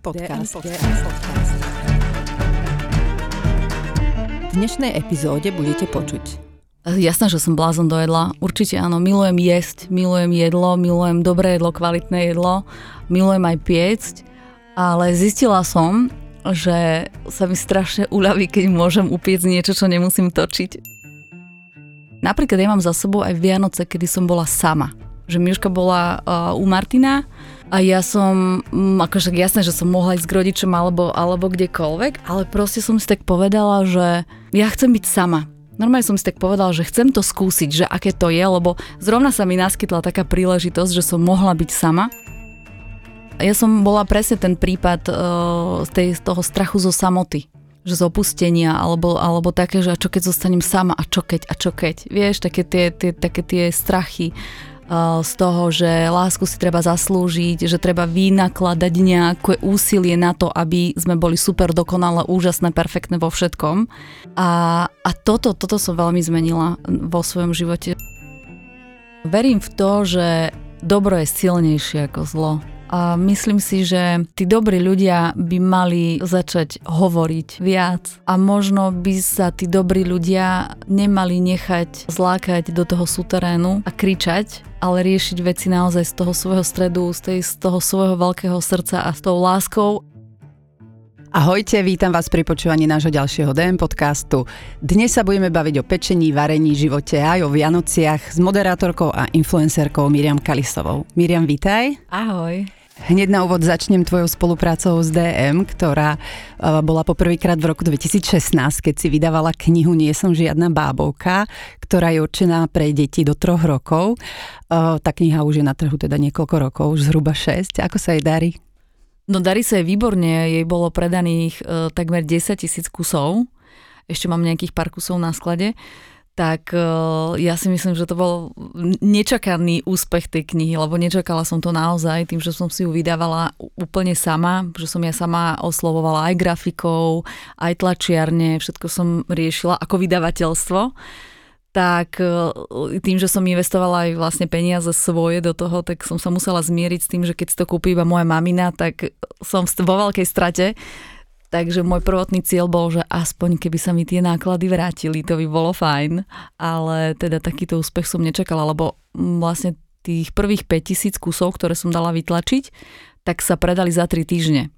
DM Podcast. V dnešnej epizóde budete počuť Jasné, že som blázon do jedla. Určite áno, milujem jesť, milujem jedlo, milujem dobré jedlo, kvalitné jedlo, milujem aj piecť, ale zistila som, že sa mi strašne uľaví, keď môžem upiecť niečo, čo nemusím točiť. Napríklad ja mám za sebou aj Vianoce, kedy som bola sama. Že Miška bola uh, u Martina a ja som, um, akože jasné, že som mohla ísť k rodičom alebo, alebo kdekoľvek, ale proste som si tak povedala, že ja chcem byť sama. Normálne som si tak povedala, že chcem to skúsiť, že aké to je, lebo zrovna sa mi naskytla taká príležitosť, že som mohla byť sama. Ja som bola presne ten prípad uh, z, tej, toho strachu zo samoty že z opustenia, alebo, alebo také, že a čo keď zostanem sama, a čo keď, a čo keď. Vieš, také tie, tie, také tie strachy, z toho, že lásku si treba zaslúžiť, že treba vynakladať nejaké úsilie na to, aby sme boli super, dokonale, úžasné, perfektné vo všetkom. A, a toto, toto som veľmi zmenila vo svojom živote. Verím v to, že dobro je silnejšie ako zlo. A myslím si, že tí dobrí ľudia by mali začať hovoriť viac a možno by sa tí dobrí ľudia nemali nechať zlákať do toho súterénu a kričať, ale riešiť veci naozaj z toho svojho stredu, z, tej, z toho svojho veľkého srdca a s tou láskou Ahojte, vítam vás pri počúvaní nášho ďalšieho DM podcastu. Dnes sa budeme baviť o pečení, varení, živote aj o Vianociach s moderátorkou a influencerkou Miriam Kalisovou. Miriam, vítaj. Ahoj. Hneď na úvod začnem tvojou spoluprácou s DM, ktorá uh, bola poprvýkrát v roku 2016, keď si vydávala knihu Nie som žiadna bábovka, ktorá je určená pre deti do troch rokov. Uh, tá kniha už je na trhu teda niekoľko rokov, už zhruba 6. Ako sa jej darí? No darí sa jej výborne, jej bolo predaných uh, takmer 10 tisíc kusov. Ešte mám nejakých pár kusov na sklade tak e, ja si myslím, že to bol nečakaný úspech tej knihy, lebo nečakala som to naozaj tým, že som si ju vydávala úplne sama, že som ja sama oslovovala aj grafikov, aj tlačiarne, všetko som riešila ako vydavateľstvo tak e, tým, že som investovala aj vlastne peniaze svoje do toho, tak som sa musela zmieriť s tým, že keď si to kúpi iba moja mamina, tak som vo veľkej strate. Takže môj prvotný cieľ bol, že aspoň keby sa mi tie náklady vrátili, to by bolo fajn. Ale teda takýto úspech som nečakala, lebo vlastne tých prvých 5000 kusov, ktoré som dala vytlačiť, tak sa predali za 3 týždne.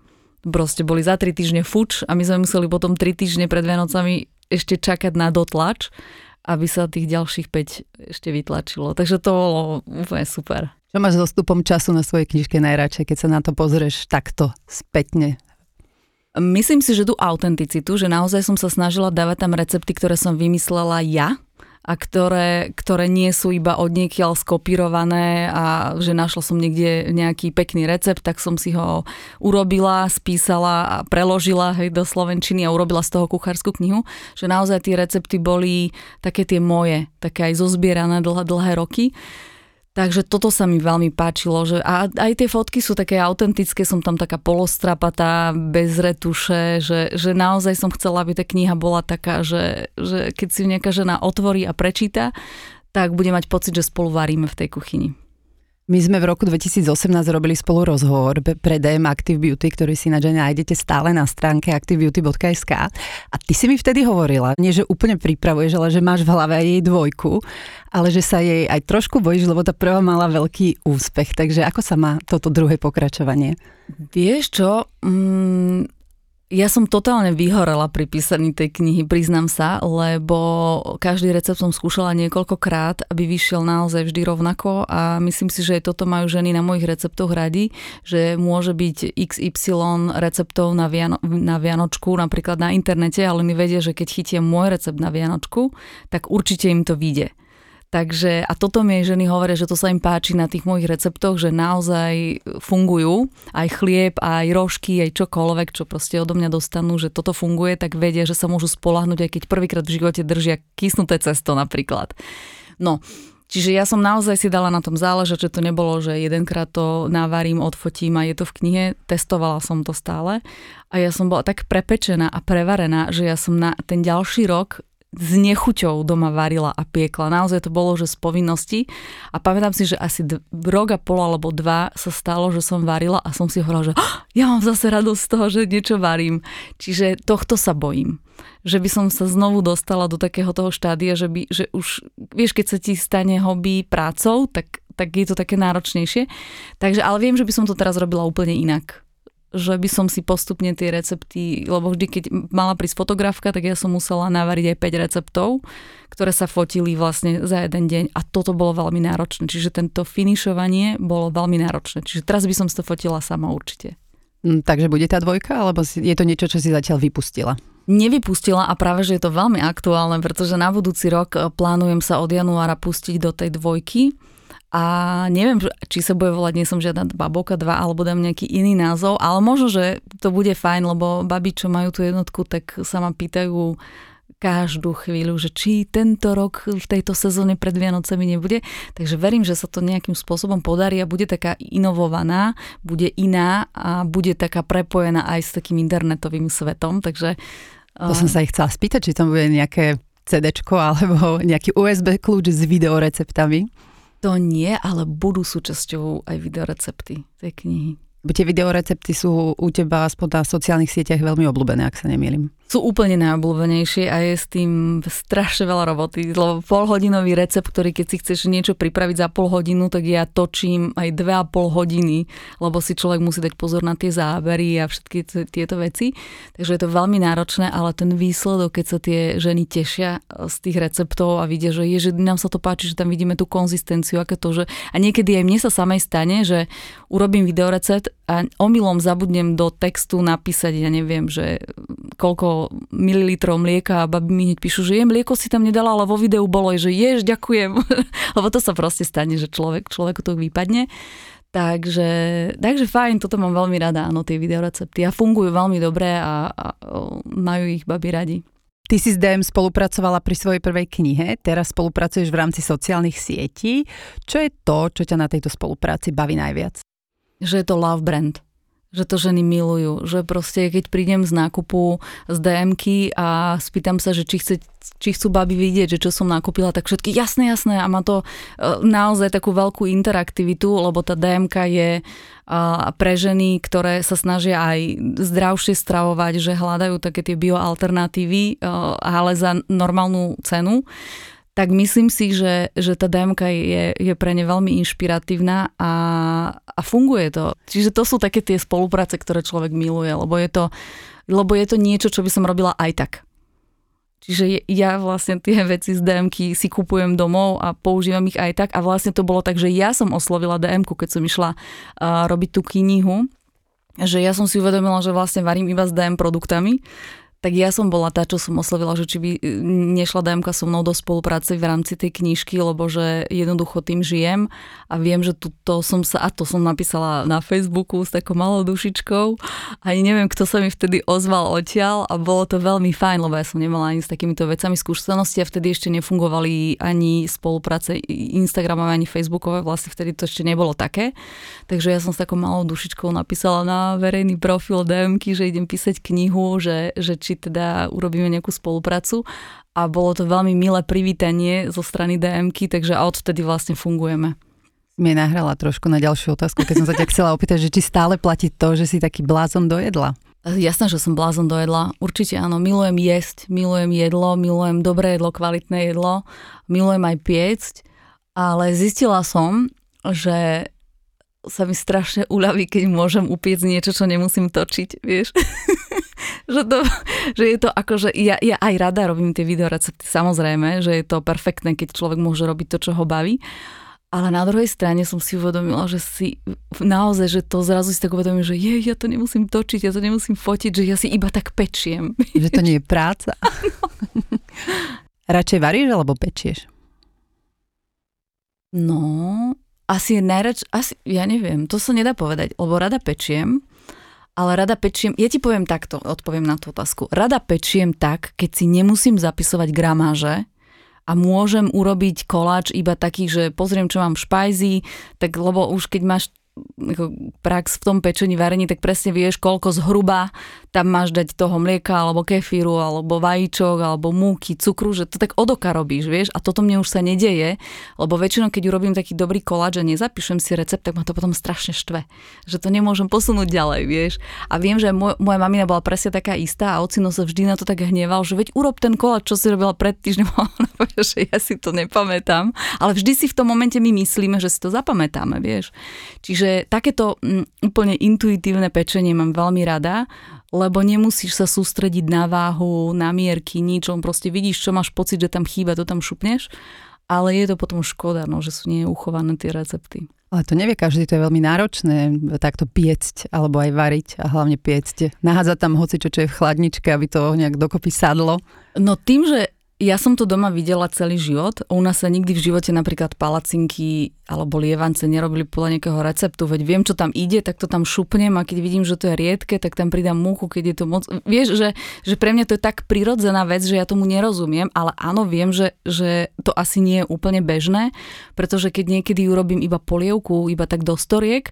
Proste boli za 3 týždne fuč a my sme museli potom 3 týždne pred Vianocami ešte čakať na dotlač, aby sa tých ďalších 5 ešte vytlačilo. Takže to bolo úplne super. Čo máš s dostupom času na svojej knižke najradšej, keď sa na to pozrieš takto spätne Myslím si, že tú autenticitu, že naozaj som sa snažila dávať tam recepty, ktoré som vymyslela ja, a ktoré, ktoré nie sú iba od niekiaľ skopírované a že našla som niekde nejaký pekný recept, tak som si ho urobila, spísala a preložila hej, do slovenčiny a urobila z toho kuchárskú knihu, že naozaj tie recepty boli také tie moje, také aj zozbierané dlhé, dlhé roky. Takže toto sa mi veľmi páčilo, že a aj tie fotky sú také autentické, som tam taká polostrapatá, bez retuše, že, že naozaj som chcela, aby tá kniha bola taká, že, že keď si ju nejaká žena otvorí a prečíta, tak bude mať pocit, že spolu varíme v tej kuchyni. My sme v roku 2018 robili spolu rozhovor pre DM Active Beauty, ktorý si ináč nájdete stále na stránke activebeauty.sk a ty si mi vtedy hovorila, nie že úplne pripravuješ, ale že máš v hlave aj jej dvojku, ale že sa jej aj trošku bojíš, lebo tá prvá mala veľký úspech, takže ako sa má toto druhé pokračovanie? Vieš čo, mm, ja som totálne vyhorela pri písaní tej knihy, priznám sa, lebo každý recept som skúšala niekoľkokrát, aby vyšiel naozaj vždy rovnako a myslím si, že aj toto majú ženy na mojich receptoch radi, že môže byť XY receptov na, Viano- na Vianočku, napríklad na internete, ale oni vedia, že keď chytia môj recept na Vianočku, tak určite im to vyjde. Takže, a toto mi ženy hovoria, že to sa im páči na tých mojich receptoch, že naozaj fungujú, aj chlieb, aj rožky, aj čokoľvek, čo proste odo mňa dostanú, že toto funguje, tak vedia, že sa môžu spolahnuť, aj keď prvýkrát v živote držia kysnuté cesto napríklad. No, Čiže ja som naozaj si dala na tom záležať, že to nebolo, že jedenkrát to navarím, odfotím a je to v knihe. Testovala som to stále a ja som bola tak prepečená a prevarená, že ja som na ten ďalší rok s nechuťou doma varila a piekla. Naozaj to bolo, že z povinnosti. A pamätám si, že asi d- rok a pol alebo dva sa stalo, že som varila a som si hovorila, že oh, ja mám zase radosť z toho, že niečo varím. Čiže tohto sa bojím. Že by som sa znovu dostala do takého toho štádia, že, by, že už, vieš, keď sa ti stane hobby prácou, tak, tak je to také náročnejšie. Takže, ale viem, že by som to teraz robila úplne inak že by som si postupne tie recepty, lebo vždy, keď mala prísť fotografka, tak ja som musela navariť aj 5 receptov, ktoré sa fotili vlastne za jeden deň a toto bolo veľmi náročné. Čiže tento finišovanie bolo veľmi náročné. Čiže teraz by som si to fotila sama určite. Mm, takže bude tá dvojka, alebo je to niečo, čo si zatiaľ vypustila? Nevypustila a práve, že je to veľmi aktuálne, pretože na budúci rok plánujem sa od januára pustiť do tej dvojky a neviem, či sa bude volať, nie som žiadna baboka 2 alebo dám nejaký iný názov, ale možno, že to bude fajn, lebo babi, čo majú tú jednotku, tak sa ma pýtajú každú chvíľu, že či tento rok v tejto sezóne pred Vianocemi nebude. Takže verím, že sa to nejakým spôsobom podarí a bude taká inovovaná, bude iná a bude taká prepojená aj s takým internetovým svetom. Takže, to som sa ich chcela spýtať, či tam bude nejaké CD alebo nejaký USB kľúč s videoreceptami. To nie, ale budú súčasťou aj videorecepty tej knihy. Tie videorecepty sú u teba aspoň na sociálnych sieťach veľmi obľúbené, ak sa nemýlim sú úplne najobľúbenejšie a je s tým strašne veľa roboty, lebo polhodinový recept, ktorý keď si chceš niečo pripraviť za pol hodinu, tak ja točím aj dve a pol hodiny, lebo si človek musí dať pozor na tie zábery a všetky tieto veci. Takže je to veľmi náročné, ale ten výsledok, keď sa tie ženy tešia z tých receptov a vidia, že je, že nám sa to páči, že tam vidíme tú konzistenciu, aké to, že a niekedy aj mne sa samej stane, že urobím videorecept a omylom zabudnem do textu napísať, ja neviem, že koľko mililitrov mlieka a babi mi hneď píšu, že je mlieko si tam nedala, ale vo videu bolo, že ješ, ďakujem. Lebo to sa proste stane, že človek, človeku to vypadne. Takže, takže fajn, toto mám veľmi rada, áno, tie videorecepty. A fungujú veľmi dobre a, a majú ich babi radi. Ty si s DM spolupracovala pri svojej prvej knihe, teraz spolupracuješ v rámci sociálnych sietí. Čo je to, čo ťa na tejto spolupráci baví najviac? Že je to love brand že to ženy milujú. Že proste, keď prídem z nákupu z DMky a spýtam sa, že či, chce, či chcú baby vidieť, že čo som nakúpila, tak všetky jasné, jasné a má to e, naozaj takú veľkú interaktivitu, lebo tá DMK je pre ženy, ktoré sa snažia aj zdravšie stravovať, že hľadajú také tie bioalternatívy, e, ale za normálnu cenu tak myslím si, že, že tá DMK je, je pre ne veľmi inšpiratívna a, a funguje to. Čiže to sú také tie spolupráce, ktoré človek miluje, lebo je to, lebo je to niečo, čo by som robila aj tak. Čiže ja vlastne tie veci z DMky si kupujem domov a používam ich aj tak a vlastne to bolo tak, že ja som oslovila DMku, keď som išla uh, robiť tú knihu, že ja som si uvedomila, že vlastne varím iba s DM produktami tak ja som bola tá, čo som oslovila, že či by e, nešla DMK so mnou do spolupráce v rámci tej knižky, lebo že jednoducho tým žijem a viem, že to som sa, a to som napísala na Facebooku s takou malou dušičkou, ani neviem, kto sa mi vtedy ozval odtiaľ a bolo to veľmi fajn, lebo ja som nemala ani s takýmito vecami skúsenosti a vtedy ešte nefungovali ani spolupráce Instagramové, ani Facebookové, vlastne vtedy to ešte nebolo také. Takže ja som s takou malou dušičkou napísala na verejný profil DMky, že idem písať knihu, že, že či či teda urobíme nejakú spoluprácu a bolo to veľmi milé privítanie zo strany DMky, takže odvtedy vlastne fungujeme. Mi nahrala trošku na ďalšiu otázku, keď som sa ťa chcela opýtať, že či stále platí to, že si taký blázon do jedla. Jasné, že som blázon do jedla. Určite áno, milujem jesť, milujem jedlo, milujem dobré jedlo, kvalitné jedlo, milujem aj piecť, ale zistila som, že sa mi strašne uľaví, keď môžem upiecť niečo, čo nemusím točiť, vieš. že, to, že je to ako, že ja, ja aj rada robím tie videorecepty, samozrejme, že je to perfektné, keď človek môže robiť to, čo ho baví. Ale na druhej strane som si uvedomila, že si naozaj, že to zrazu si tak uvedomím, že je, ja to nemusím točiť, ja to nemusím fotiť, že ja si iba tak pečiem. Že to nie je práca. Radšej varíš alebo pečieš? No, asi najrač, asi, ja neviem, to sa nedá povedať, lebo rada pečiem, ale rada pečiem, ja ti poviem takto, odpoviem na tú otázku. Rada pečiem tak, keď si nemusím zapisovať gramáže a môžem urobiť koláč iba taký, že pozriem, čo mám v špajzi, tak lebo už keď máš ako prax v tom pečení, varení, tak presne vieš, koľko zhruba tam máš dať toho mlieka, alebo kefíru, alebo vajíčok, alebo múky, cukru, že to tak odoka robíš, vieš, a toto mne už sa nedeje, lebo väčšinou, keď urobím taký dobrý koláč a nezapíšem si recept, tak ma to potom strašne štve, že to nemôžem posunúť ďalej, vieš. A viem, že moj, moja mamina bola presne taká istá a ocino sa vždy na to tak hneval, že veď urob ten koláč, čo si robila pred týždňom, že ja si to nepamätám, ale vždy si v tom momente my myslíme, že si to zapamätáme, vieš. Čiže takéto m, mm, úplne intuitívne pečenie mám veľmi rada lebo nemusíš sa sústrediť na váhu, na mierky, nič, len proste vidíš, čo máš pocit, že tam chýba, to tam šupneš, ale je to potom škoda, no, že sú nie uchované tie recepty. Ale to nevie každý, to je veľmi náročné takto piecť alebo aj variť a hlavne piecť. Nahádzať tam hoci čo, čo je v chladničke, aby to nejak dokopy sadlo. No tým, že ja som to doma videla celý život. U nás sa nikdy v živote napríklad palacinky alebo lievance nerobili podľa nejakého receptu. Veď viem, čo tam ide, tak to tam šupnem a keď vidím, že to je riedke, tak tam pridám múchu, keď je to moc... Vieš, že, že pre mňa to je tak prirodzená vec, že ja tomu nerozumiem, ale áno, viem, že, že to asi nie je úplne bežné, pretože keď niekedy urobím iba polievku, iba tak do storiek,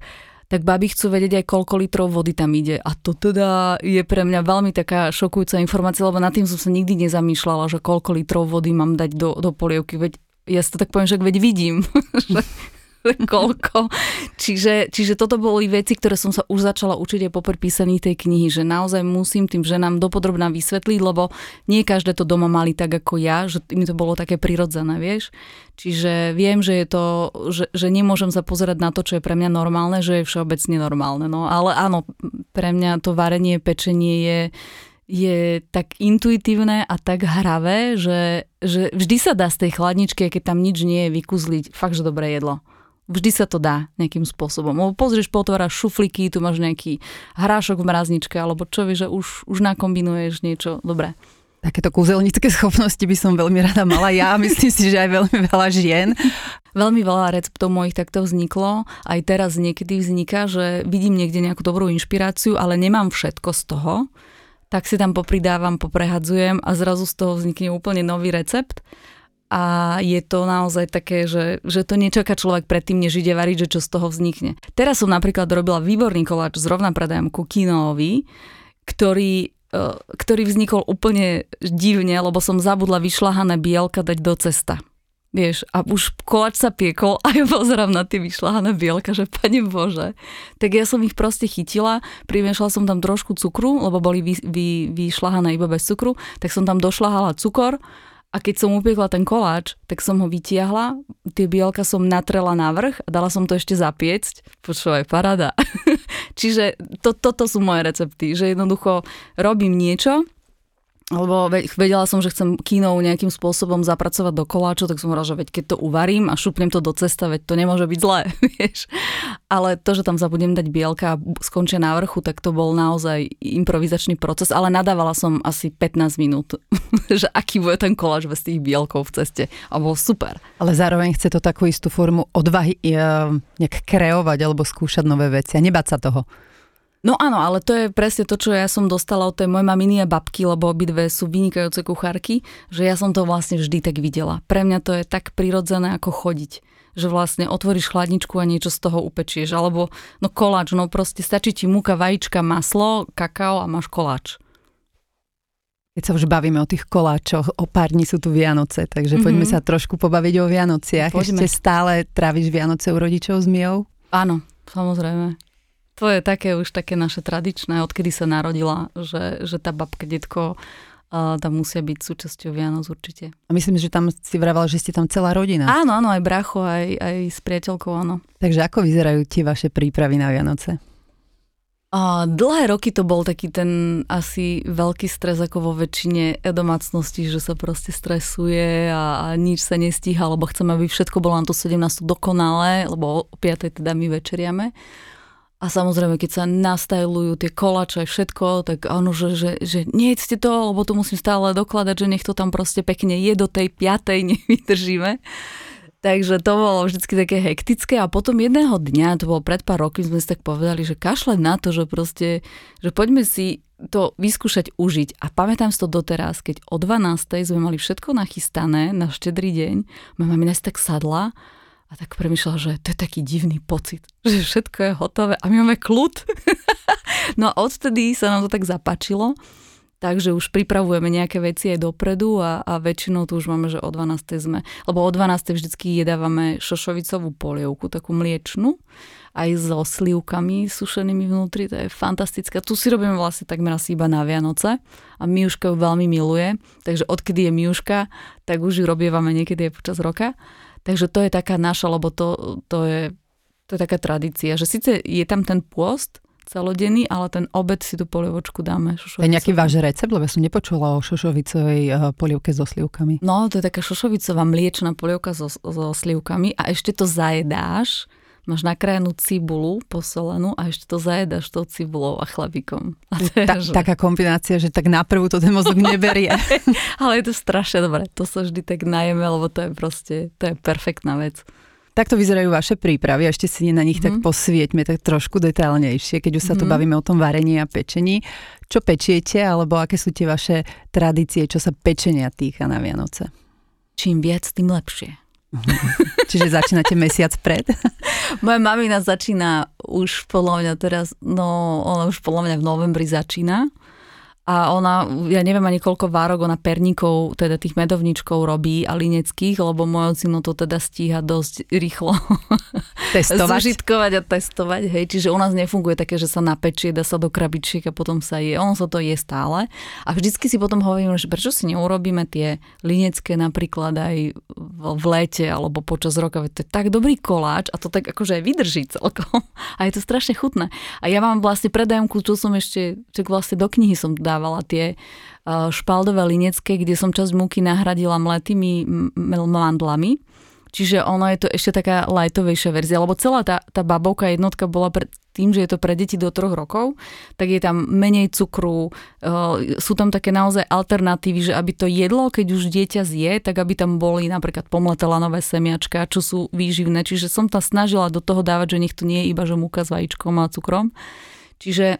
tak baby chcú vedieť aj koľko litrov vody tam ide. A to teda je pre mňa veľmi taká šokujúca informácia, lebo nad tým som sa nikdy nezamýšľala, že koľko litrov vody mám dať do, do polievky. Veď ja si to tak poviem, že veď vidím, koľko. Čiže, čiže toto boli veci, ktoré som sa už začala učiť aj po písaní tej knihy, že naozaj musím tým ženám dopodrobná vysvetliť, lebo nie každé to doma mali tak ako ja, že mi to bolo také prirodzené, vieš. Čiže viem, že je to, že, že nemôžem sa pozerať na to, čo je pre mňa normálne, že je všeobecne normálne. No ale áno, pre mňa to varenie, pečenie je je tak intuitívne a tak hravé, že, že vždy sa dá z tej chladničky, keď tam nič nie je, vykuzliť fakt, že dobré jedlo. Vždy sa to dá nejakým spôsobom. Lebo pozrieš, potváraš šufliky, tu máš nejaký hrášok v mrazničke, alebo čo vieš, že už, už nakombinuješ niečo dobré. Takéto kúzelnícke schopnosti by som veľmi rada mala ja, myslím si, že aj veľmi veľa žien. Veľmi veľa receptov mojich takto vzniklo. Aj teraz niekedy vzniká, že vidím niekde nejakú dobrú inšpiráciu, ale nemám všetko z toho. Tak si tam popridávam, poprehadzujem a zrazu z toho vznikne úplne nový recept a je to naozaj také, že, že to nečaká človek predtým, než ide variť, že čo z toho vznikne. Teraz som napríklad robila výborný koláč s rovnám predajom kukínový, ktorý, e, ktorý vznikol úplne divne, lebo som zabudla vyšľahané bielka dať do cesta. Vieš, a už koláč sa piekol a ja pozerám na tie vyšľahané bielka, že pane Bože. Tak ja som ich proste chytila, primiešala som tam trošku cukru, lebo boli vy, vy, vyšľahané iba bez cukru, tak som tam došľahala cukor, a keď som upiekla ten koláč, tak som ho vytiahla, tie bielka som natrela na vrch a dala som to ešte zapiecť. Počúvaj, parada. Čiže to, toto sú moje recepty, že jednoducho robím niečo, lebo vedela som, že chcem kínou nejakým spôsobom zapracovať do koláčov, tak som hovorila, že veď keď to uvarím a šupnem to do cesta, veď to nemôže byť zlé, vieš. Ale to, že tam zabudem dať bielka a skončia na vrchu, tak to bol naozaj improvizačný proces, ale nadávala som asi 15 minút, že aký bude ten koláč bez tých bielkov v ceste. A bol super. Ale zároveň chce to takú istú formu odvahy nejak kreovať alebo skúšať nové veci a nebať sa toho. No áno, ale to je presne to, čo ja som dostala od tej mojej maminy a babky, lebo obidve sú vynikajúce kuchárky, že ja som to vlastne vždy tak videla. Pre mňa to je tak prirodzené ako chodiť že vlastne otvoríš chladničku a niečo z toho upečieš. Alebo no koláč, no proste stačí ti múka, vajíčka, maslo, kakao a máš koláč. Keď sa už bavíme o tých koláčoch, o pár dní sú tu Vianoce, takže mm-hmm. poďme sa trošku pobaviť o Vianociach. Poďme. Ešte stále tráviš Vianoce u rodičov s Mijou? Áno, samozrejme to je také už také naše tradičné, odkedy sa narodila, že, že tá babka, detko tam musia byť súčasťou Vianoc určite. A myslím, že tam si vravala, že ste tam celá rodina. Áno, áno, aj bracho, aj, aj s priateľkou, áno. Takže ako vyzerajú tie vaše prípravy na Vianoce? A dlhé roky to bol taký ten asi veľký stres ako vo väčšine domácností, že sa proste stresuje a, a nič sa nestíha, lebo chceme, aby všetko bolo na to 17 dokonalé, lebo o 5. teda my večeriame. A samozrejme, keď sa nastajlujú tie kolače, všetko, tak áno, že, že, že nejedzte to, lebo tu musím stále dokladať, že nech to tam proste pekne je do tej piatej, nevydržíme. Takže to bolo vždy také hektické a potom jedného dňa, to bolo pred pár rokmi, sme si tak povedali, že kašle na to, že proste, že poďme si to vyskúšať užiť. A pamätám si to doteraz, keď o 12. sme mali všetko nachystané na štedrý deň, moja mamina si tak sadla A tak premyšľala, že to je taký divný pocit, že všetko je hotové a my máme kľud. no a odtedy sa nám to tak zapačilo, takže už pripravujeme nejaké veci aj dopredu a, a väčšinou tu už máme, že o 12. sme, lebo o 12. vždycky jedávame šošovicovú polievku, takú mliečnu, aj so slivkami sušenými vnútri, to je fantastické. Tu si robíme vlastne takmer asi iba na Vianoce a Miuška ju veľmi miluje, takže odkedy je Miuška, tak už ju robievame niekedy aj počas roka. Takže to je taká naša, lebo to, to, je, to je taká tradícia, že síce je tam ten pôst celodenný, ale ten obed si tú polievočku dáme. Je nejaký váš recept, lebo ja som nepočula o šošovicovej eh, polievke so slivkami. No, to je taká šošovicová mliečna polievka so, so slivkami a ešte to zajedáš máš nakrájanú cibulu posolenú a ešte to zajedaš tou cibulou a chlebíkom. A to je, Ta, že... Taká kombinácia, že tak naprvu to ten mozog neberie. Ale je to strašne dobré. To sa vždy tak najeme, lebo to je proste, to je perfektná vec. Takto vyzerajú vaše prípravy, ešte si na nich mm-hmm. tak mhm. posvieťme tak trošku detailnejšie, keď už sa tu mm-hmm. bavíme o tom varení a pečení. Čo pečiete, alebo aké sú tie vaše tradície, čo sa pečenia týka na Vianoce? Čím viac, tým lepšie. Čiže začínate mesiac pred? Moja mamina začína už podľa mňa teraz, no ona už podľa mňa v novembri začína a ona, ja neviem ani koľko várok ona perníkov, teda tých medovničkov robí a lineckých, lebo môj ocino to teda stíha dosť rýchlo testovať. Zažitkovať a testovať, hej. Čiže u nás nefunguje také, že sa napečie, dá sa do krabičiek a potom sa je. Ono sa to je stále. A vždycky si potom hovorím, že prečo si neurobíme tie linecké napríklad aj v lete alebo počas roka. To je tak dobrý koláč a to tak akože aj vydrží celkom. A je to strašne chutné. A ja mám vlastne predajomku, čo som ešte, čo vlastne do knihy som dával dávala tie špaldové linecké, kde som časť múky nahradila mletými mandlami. Čiže ono je to ešte taká lightovejšia verzia, lebo celá tá, tá babovka jednotka bola pre, tým, že je to pre deti do troch rokov, tak je tam menej cukru, uh, sú tam také naozaj alternatívy, že aby to jedlo, keď už dieťa zje, tak aby tam boli napríklad pomleté semiačka, čo sú výživné. Čiže som tam snažila do toho dávať, že nech to nie je iba že múka s vajíčkom a cukrom. Čiže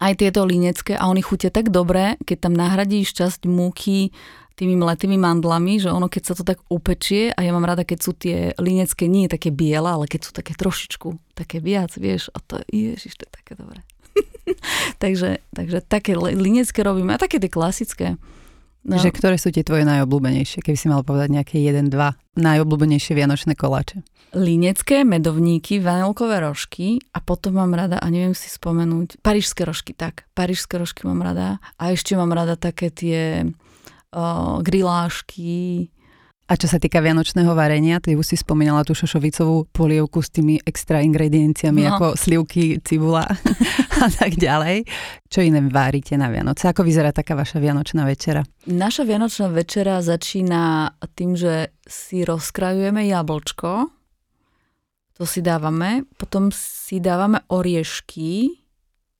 aj tieto linecké a oni chutia tak dobre, keď tam nahradíš časť múky tými mletými mandlami, že ono keď sa to tak upečie a ja mám rada, keď sú tie linecké nie také biele, ale keď sú také trošičku, také viac, vieš, a to ježiš, to je také dobré. takže, takže také linecké robíme a také tie klasické. No. Že ktoré sú tie tvoje najobľúbenejšie, keby si mal povedať nejaké jeden, dva najobľúbenejšie vianočné koláče? Línecké, medovníky, vanilkové rožky a potom mám rada, a neviem si spomenúť, parížské rožky, tak, parížské rožky mám rada a ešte mám rada také tie uh, grilášky, a čo sa týka vianočného varenia, ty už si spomínala tú šošovicovú polievku s tými extra ingredienciami no. ako slivky, cibula a tak ďalej. Čo iné várite na Vianoce? Ako vyzerá taká vaša vianočná večera? Naša vianočná večera začína tým, že si rozkrajujeme jablčko, to si dávame, potom si dávame oriešky,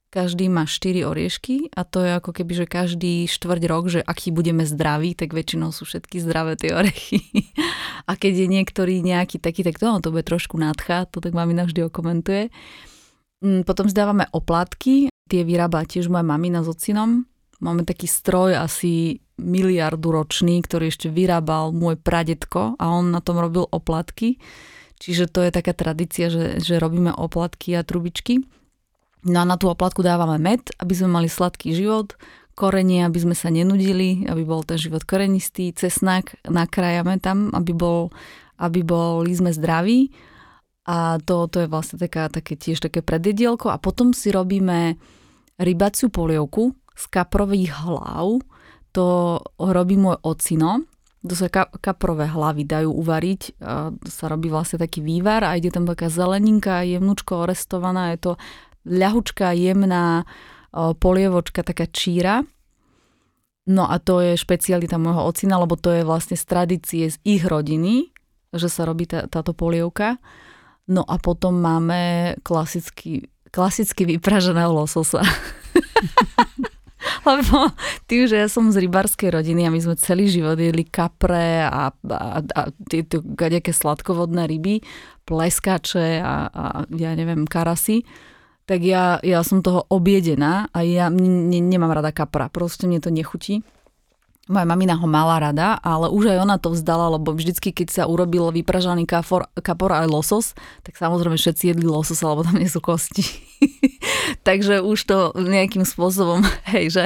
každý má 4 oriešky a to je ako keby, že každý štvrť rok, že aký budeme zdraví, tak väčšinou sú všetky zdravé tie orechy. A keď je niektorý nejaký taký, tak to, no, to bude trošku nádcha, to tak mamina vždy okomentuje. Mm, potom zdávame oplatky, tie vyrába tiež moja mamina s ocinom. Máme taký stroj asi miliardu ročný, ktorý ešte vyrábal môj pradetko a on na tom robil oplatky. Čiže to je taká tradícia, že, že robíme oplatky a trubičky. No a na tú oplatku dávame med, aby sme mali sladký život, korenie, aby sme sa nenudili, aby bol ten život korenistý, cesnak nakrájame tam, aby, bol, aby boli sme zdraví. A to, to je vlastne taká, také, tiež také predjedielko. A potom si robíme rybaciu polievku z kaprových hlav. To robí môj ocino. To sa kaprové hlavy dajú uvariť. A sa robí vlastne taký vývar a ide tam taká zeleninka, jemnúčko orestovaná. Je to ľahučká, jemná polievočka, taká číra. No a to je špecialita môjho ocina, lebo to je vlastne z tradície z ich rodiny, že sa robí tá, táto polievka. No a potom máme klasicky, klasicky vypraženého lososa. Lebo tým, že ja som z rybarskej rodiny a my sme celý život jedli kapre a, a, a tieto gadeké sladkovodné ryby, pleskače a, a ja neviem, karasy, tak ja, ja som toho objedená a ja ne, nemám rada kapra. Proste mne to nechutí. moja mamina ho mala rada, ale už aj ona to vzdala, lebo vždycky, keď sa urobil vypražaný kapor, kapor aj losos, tak samozrejme všetci jedli losos, alebo tam nie sú kosti. Takže už to nejakým spôsobom, hej, že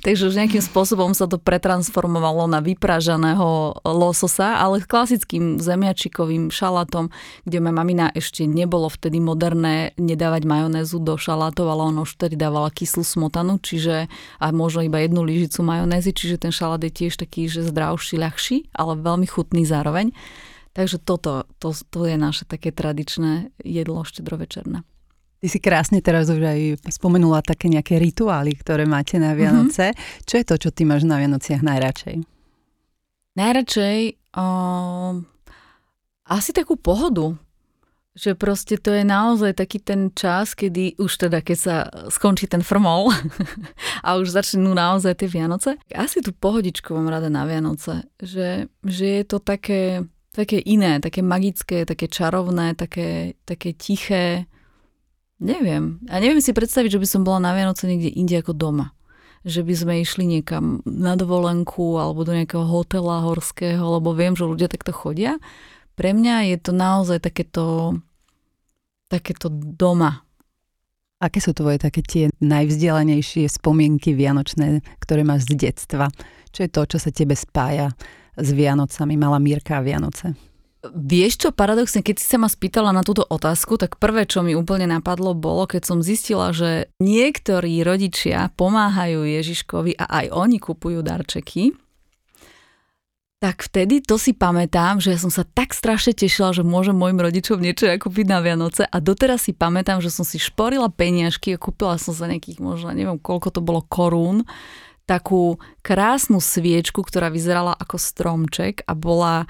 Takže už nejakým spôsobom sa to pretransformovalo na vypražaného lososa, ale klasickým zemiačikovým šalátom, kde moja mamina ešte nebolo vtedy moderné nedávať majonézu do šalátov, ale ona už vtedy dávala kyslú smotanu, čiže a možno iba jednu lyžicu majonézy, čiže ten šalát je tiež taký, že zdravší, ľahší, ale veľmi chutný zároveň. Takže toto, to, to je naše také tradičné jedlo štedrovečerné. Ty si krásne teraz už aj spomenula také nejaké rituály, ktoré máte na Vianoce. Mm-hmm. Čo je to, čo ty máš na Vianociach najradšej? Najradšej um, asi takú pohodu. Že proste to je naozaj taký ten čas, kedy už teda, keď sa skončí ten frmol a už začnú naozaj tie Vianoce. Asi tú pohodičku mám rada na Vianoce. Že, že je to také, také iné, také magické, také čarovné, také, také tiché Neviem. A neviem si predstaviť, že by som bola na Vianoce niekde inde ako doma. Že by sme išli niekam na dovolenku alebo do nejakého hotela horského, lebo viem, že ľudia takto chodia. Pre mňa je to naozaj takéto, takéto doma. Aké sú tvoje také tie najvzdelanejšie spomienky vianočné, ktoré máš z detstva? Čo je to, čo sa tebe spája s Vianocami? Mala Mírka a Vianoce. Vieš čo, paradoxne, keď si sa ma spýtala na túto otázku, tak prvé, čo mi úplne napadlo, bolo, keď som zistila, že niektorí rodičia pomáhajú Ježiškovi a aj oni kupujú darčeky, tak vtedy to si pamätám, že ja som sa tak strašne tešila, že môžem mojim rodičom niečo kúpiť na Vianoce a doteraz si pamätám, že som si šporila peniažky a kúpila som sa nejakých možno, neviem koľko to bolo korún, takú krásnu sviečku, ktorá vyzerala ako stromček a bola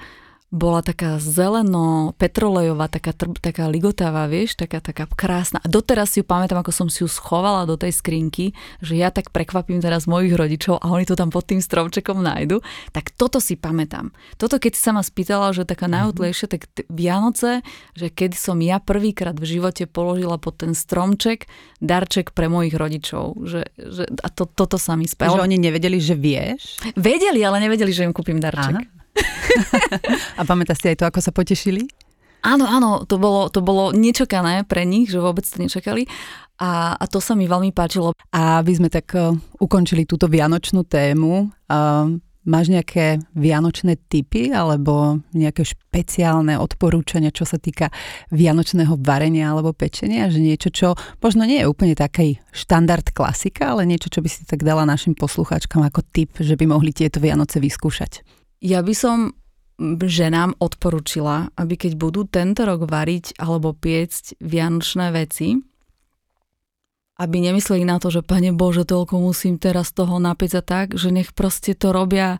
bola taká zeleno, petrolejová, taká, taká ligotavá, vieš, taká, taká krásna. A doteraz si ju pamätám, ako som si ju schovala do tej skrinky, že ja tak prekvapím teraz mojich rodičov a oni to tam pod tým stromčekom nájdu. Tak toto si pamätám. Toto, keď si sa ma spýtala, že taká mhm. najútlejšia, tak t- Vianoce, že keď som ja prvýkrát v živote položila pod ten stromček darček pre mojich rodičov. Že, že, a to, toto sa mi spelo. Že oni nevedeli, že vieš? Vedeli, ale nevedeli, že im kúpim darček. Aha. A pamätáš si aj to, ako sa potešili? Áno, áno, to bolo, to bolo nečakané pre nich, že vôbec to nečakali a, a to sa mi veľmi páčilo. A aby sme tak uh, ukončili túto vianočnú tému, uh, máš nejaké vianočné typy alebo nejaké špeciálne odporúčania, čo sa týka vianočného varenia alebo pečenia, že niečo, čo možno nie je úplne taký štandard klasika, ale niečo, čo by si tak dala našim poslucháčkam ako tip, že by mohli tieto Vianoce vyskúšať. Ja by som ženám odporučila, aby keď budú tento rok variť alebo piecť vianočné veci, aby nemysleli na to, že pane Bože, toľko musím teraz toho napäť a tak, že nech proste to robia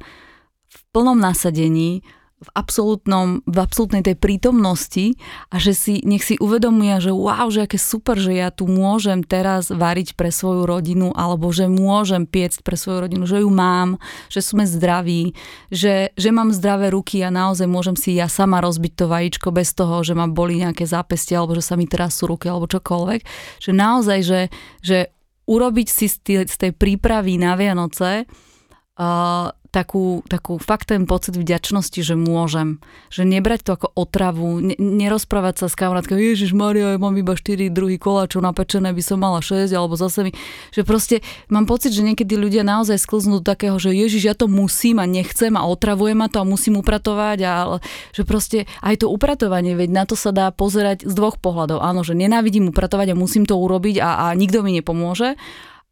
v plnom nasadení, v absolútnom, v absolútnej tej prítomnosti a že si, nech si uvedomia, že wow, že aké super, že ja tu môžem teraz variť pre svoju rodinu alebo že môžem piecť pre svoju rodinu, že ju mám, že sme zdraví, že, že mám zdravé ruky a naozaj môžem si ja sama rozbiť to vajíčko bez toho, že ma boli nejaké zápestie alebo že sa mi teraz sú ruky alebo čokoľvek. Že naozaj, že, že urobiť si z tej, z tej prípravy na Vianoce uh, takú, takú fakt ten pocit vďačnosti, že môžem. Že nebrať to ako otravu, ne, nerozprávať sa s kamarátkou, Ježiš Maria, ja mám iba 4 druhy koláčov napečené, by som mala 6, alebo zase mi, že proste mám pocit, že niekedy ľudia naozaj sklznú do takého, že Ježiš, ja to musím a nechcem a otravuje ma to a musím upratovať a že proste aj to upratovanie, veď na to sa dá pozerať z dvoch pohľadov. Áno, že nenávidím upratovať a musím to urobiť a, a nikto mi nepomôže,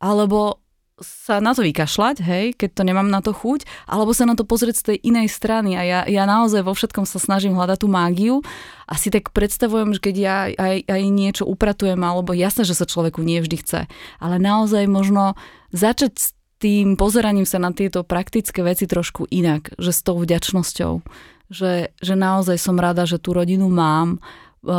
alebo sa na to vykašľať, hej, keď to nemám na to chuť, alebo sa na to pozrieť z tej inej strany. A ja, ja naozaj vo všetkom sa snažím hľadať tú mágiu a si tak predstavujem, že keď ja aj, aj niečo upratujem, alebo jasné, že sa človeku nie vždy chce, ale naozaj možno začať s tým pozeraním sa na tieto praktické veci trošku inak, že s tou vďačnosťou, že, že naozaj som rada, že tú rodinu mám, eh,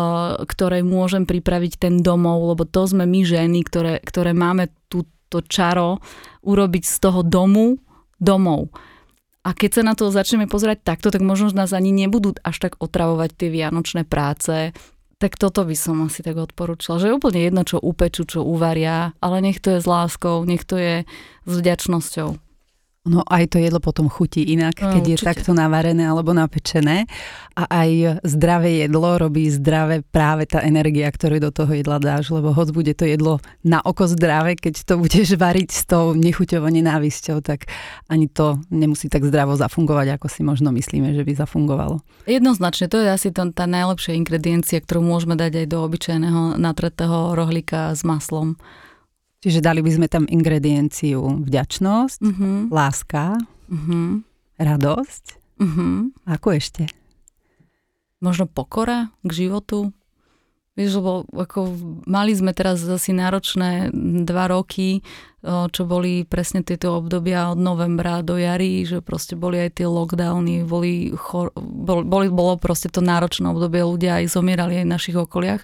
ktorej môžem pripraviť ten domov, lebo to sme my ženy, ktoré, ktoré máme tú to čaro urobiť z toho domu domov. A keď sa na to začneme pozerať takto, tak možno nás ani nebudú až tak otravovať tie vianočné práce. Tak toto by som asi tak odporúčala, že je úplne jedno, čo upečú, čo uvaria, ale nech to je s láskou, nech to je s vďačnosťou. No aj to jedlo potom chutí inak, No, keď je určite. takto navarené alebo napečené. A aj zdravé jedlo robí zdravé práve tá energia, ktorú do toho jedla dáš, lebo hoď bude to jedlo na oko zdravé, keď to budeš variť s tou nechuťovou nenávisťou, tak ani to nemusí tak zdravo zafungovať, ako si možno myslíme, že by zafungovalo. Jednoznačne, to je asi to, tá najlepšia ingrediencia, ktorú môžeme dať aj do obyčajného natretého rohlíka s maslom. Čiže dali by sme tam ingredienciu vďačnosť, Uh-huh. láska, Uh-huh. radosť. Uh-huh. A ako ešte? Možno pokora k životu. Vieš, lebo ako mali sme teraz asi náročné dva roky, čo boli presne tieto obdobia od novembra do jary, že proste boli aj tie lockdowny, boli, chor, bol, boli bolo proste to náročné obdobie, ľudia aj zomierali aj v našich okoliach,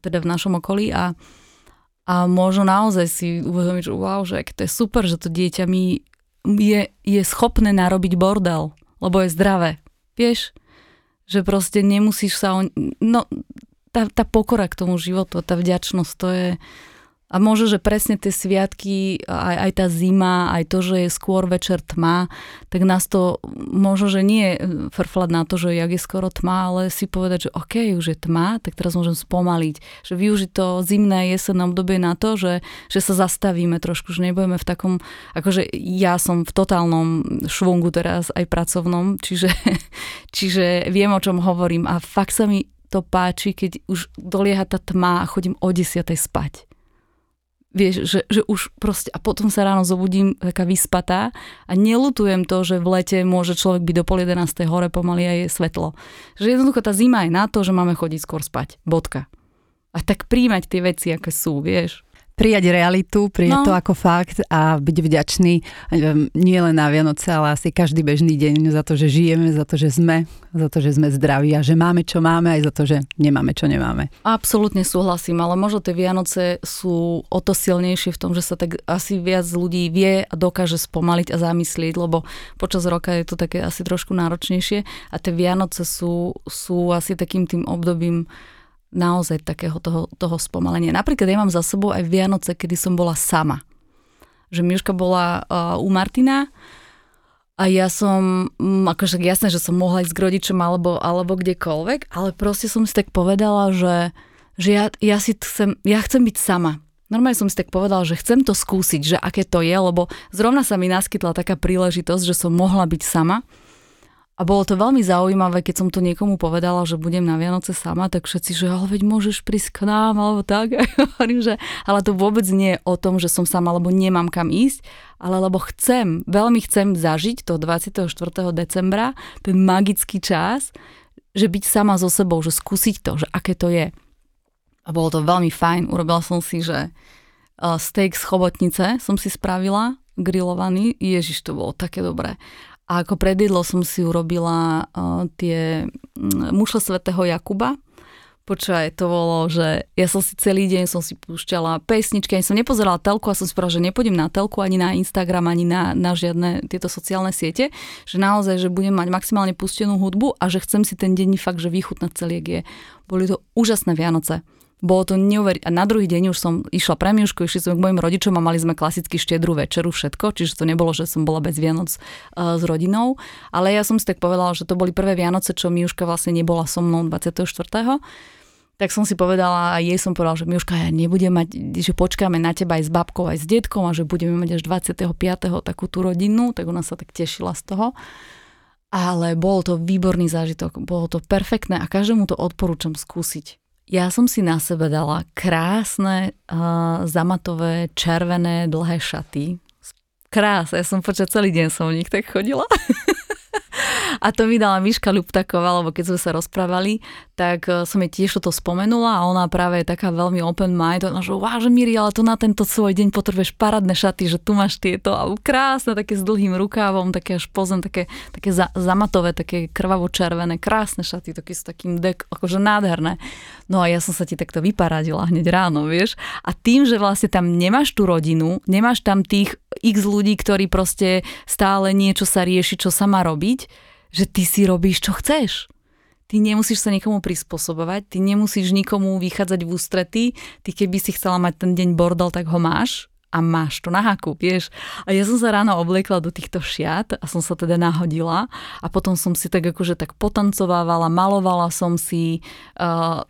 teda v našom okolí a, a možno naozaj si uvedomiť, že wow, že to je super, že to dieťa mi je, je schopné narobiť bordel, lebo je zdravé. Vieš? Že proste nemusíš sa o... No, tá, tá pokora k tomu životu, tá vďačnosť, to je... A možno, že presne tie sviatky, aj, aj tá zima, aj to, že je skôr večer tma, tak nás to možno, že nie frflať na to, že jak je skoro tma, ale si povedať, že OK, už je tma, tak teraz môžem spomaliť. Že využiť to zimné jesenné obdobie na to, že, že sa zastavíme trošku, že nebudeme v takom, akože ja som v totálnom švungu teraz aj pracovnom, čiže, čiže viem, o čom hovorím a fakt sa mi to páči, keď už dolieha tá tma a chodím o 10. spať vieš, že, že už proste, a potom sa ráno zobudím taká vyspatá a nelutujem to, že v lete môže človek byť do pol 11. hore pomaly a je svetlo. Že jednoducho tá zima je na to, že máme chodiť skôr spať. Bodka. A tak príjmať tie veci, aké sú, vieš. Prijať realitu, prijať No. to ako fakt a byť vďačný um, nie len na Vianoce, ale asi každý bežný deň za to, že žijeme, za to, že sme, za to, že sme zdraví a že máme, čo máme, aj za to, že nemáme, čo nemáme. Absolútne súhlasím, ale možno tie Vianoce sú o to silnejšie v tom, že sa tak asi viac ľudí vie a dokáže spomaliť a zamyslieť, lebo počas roka je to také asi trošku náročnejšie a tie Vianoce sú, sú asi takým tým obdobím naozaj takého toho, toho spomalenia. Napríklad ja mám za sebou aj Vianoce, kedy som bola sama. Že Miška bola uh, u Martina a ja som, mm, akože jasné, že som mohla ísť k rodičom alebo, alebo kdekoľvek, ale proste som si tak povedala, že, že ja, ja, si chcem, ja chcem byť sama. Normálne som si tak povedala, že chcem to skúsiť, že aké to je, lebo zrovna sa mi naskytla taká príležitosť, že som mohla byť sama. A bolo to veľmi zaujímavé, keď som to niekomu povedala, že budem na Vianoce sama, tak všetci, že ale veď môžeš prísť k nám, alebo tak. A ja hovorím, že ale to vôbec nie je o tom, že som sama, lebo nemám kam ísť, ale lebo chcem, veľmi chcem zažiť to 24. decembra, ten magický čas, že byť sama so sebou, že skúsiť to, že aké to je. A bolo to veľmi fajn. Urobila som si, že uh, steak z chobotnice som si spravila, grillovaný. Ježiš, to bolo také dobré. A ako predjedlo som si urobila uh, tie mm, mušle svätého Jakuba. Počúvaj, to bolo, že ja som si celý deň som si púšťala pesničky, ani som nepozerala telku a som si povedala, že nepôjdem na telku, ani na Instagram, ani na, na žiadne tieto sociálne siete, že naozaj, že budem mať maximálne pustenú hudbu a že chcem si ten deň fakt, že vychutnať celý, je. Boli to úžasné Vianoce. Bolo to neuveriteľné. A na druhý deň už som išla pre Miušku, išli sme k mojim rodičom a mali sme klasicky štedrú večeru, všetko, čiže to nebolo, že som bola bez Vianoc uh, s rodinou. Ale ja som si tak povedala, že to boli prvé Vianoce, čo Miuška vlastne nebola so mnou 24. Tak som si povedala a jej som povedala, že Miuška, ja nebudem mať, že počkáme na teba aj s babkou, aj s detkom a že budeme mať až 25. takú tú rodinu, tak ona sa tak tešila z toho. Ale bol to výborný zážitok, bolo to perfektné a každému to odporúčam skúsiť. Ja som si na sebe dala krásne uh, zamatové, červené, dlhé šaty. Krás, ja som počas celý deň som v nich tak chodila. A to mi dala Miška Ľuptaková, lebo keď sme sa rozprávali, tak eh, som jej tiež toto spomenula a ona práve je taká veľmi open mind. Ona že, wow, že Miri, ale to na tento svoj deň potrebuješ parádne šaty, že tu máš tieto a krásne, také s dlhým rukávom, také až pozem, také, také za, zamatové, také krvavo-červené, krásne šaty, také s takým dek, akože nádherné. No a ja som sa ti takto vyparadila hneď ráno, vieš. A tým, že vlastne tam nemáš tú rodinu, nemáš tam tých x ľudí, ktorí proste stále niečo sa rieši, čo sa má robiť, že ty si robíš, čo chceš. Ty nemusíš sa nikomu prispôsobovať, ty nemusíš nikomu vychádzať v ústretí, ty keby si chcela mať ten deň bordel, tak ho máš a máš to na haku, vieš. A ja som sa ráno obliekla do týchto šiat a som sa teda nahodila a potom som si tak akože tak potancovávala, malovala som si uh,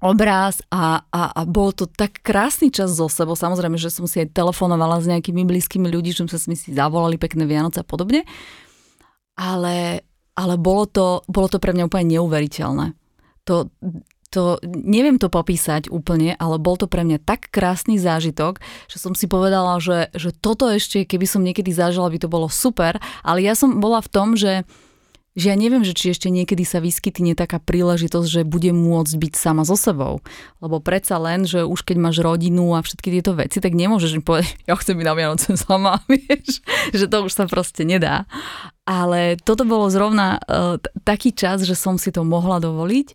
obráz a, a, a bol to tak krásny čas so sebou. Samozrejme, že som si aj telefonovala s nejakými blízkymi ľudí, že sme si zavolali pekné Vianoce a podobne. Ale, ale bolo, to, bolo to pre mňa úplne neuveriteľné. To, to, neviem to popísať úplne, ale bol to pre mňa tak krásny zážitok, že som si povedala, že, že toto ešte, keby som niekedy zažila, by to bolo super, ale ja som bola v tom, že že ja neviem, že či ešte niekedy sa vyskytne taká príležitosť, že bude môcť byť sama so sebou. Lebo predsa len, že už keď máš rodinu a všetky tieto veci, tak nemôžeš mi povedať, ja chcem byť na Vianoce sama, vieš, že to už sa proste nedá. Ale toto bolo zrovna uh, taký čas, že som si to mohla dovoliť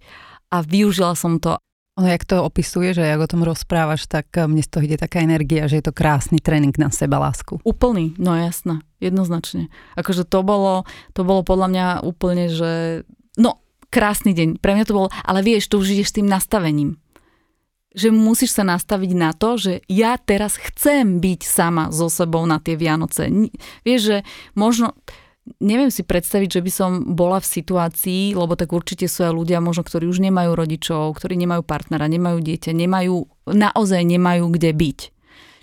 a využila som to. Ono, jak to opisuje, že jak o tom rozprávaš, tak eh, mne z toho ide taká energia, že je to krásny tréning na seba lásku. Úplný, no jasné, jednoznačne. Akože to bolo, to bolo podľa mňa úplne, že no, krásny deň. Pre mňa to bolo, ale vieš, to už ideš tým nastavením. Že musíš sa nastaviť na to, že ja teraz chcem byť sama so sebou na tie Vianoce. Vieš, že možno, neviem si predstaviť, že by som bola v situácii, lebo tak určite sú aj ľudia možno, ktorí už nemajú rodičov, ktorí nemajú partnera, nemajú dieťa, nemajú, naozaj nemajú kde byť.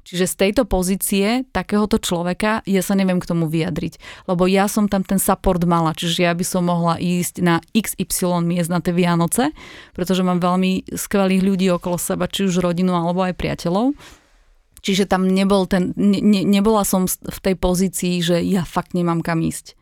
Čiže z tejto pozície takéhoto človeka ja sa neviem k tomu vyjadriť, lebo ja som tam ten support mala, čiže ja by som mohla ísť na XY miest na tie Vianoce, pretože mám veľmi skvelých ľudí okolo seba, či už rodinu alebo aj priateľov, Čiže tam nebol ten, ne, nebola som v tej pozícii, že ja fakt nemám kam ísť.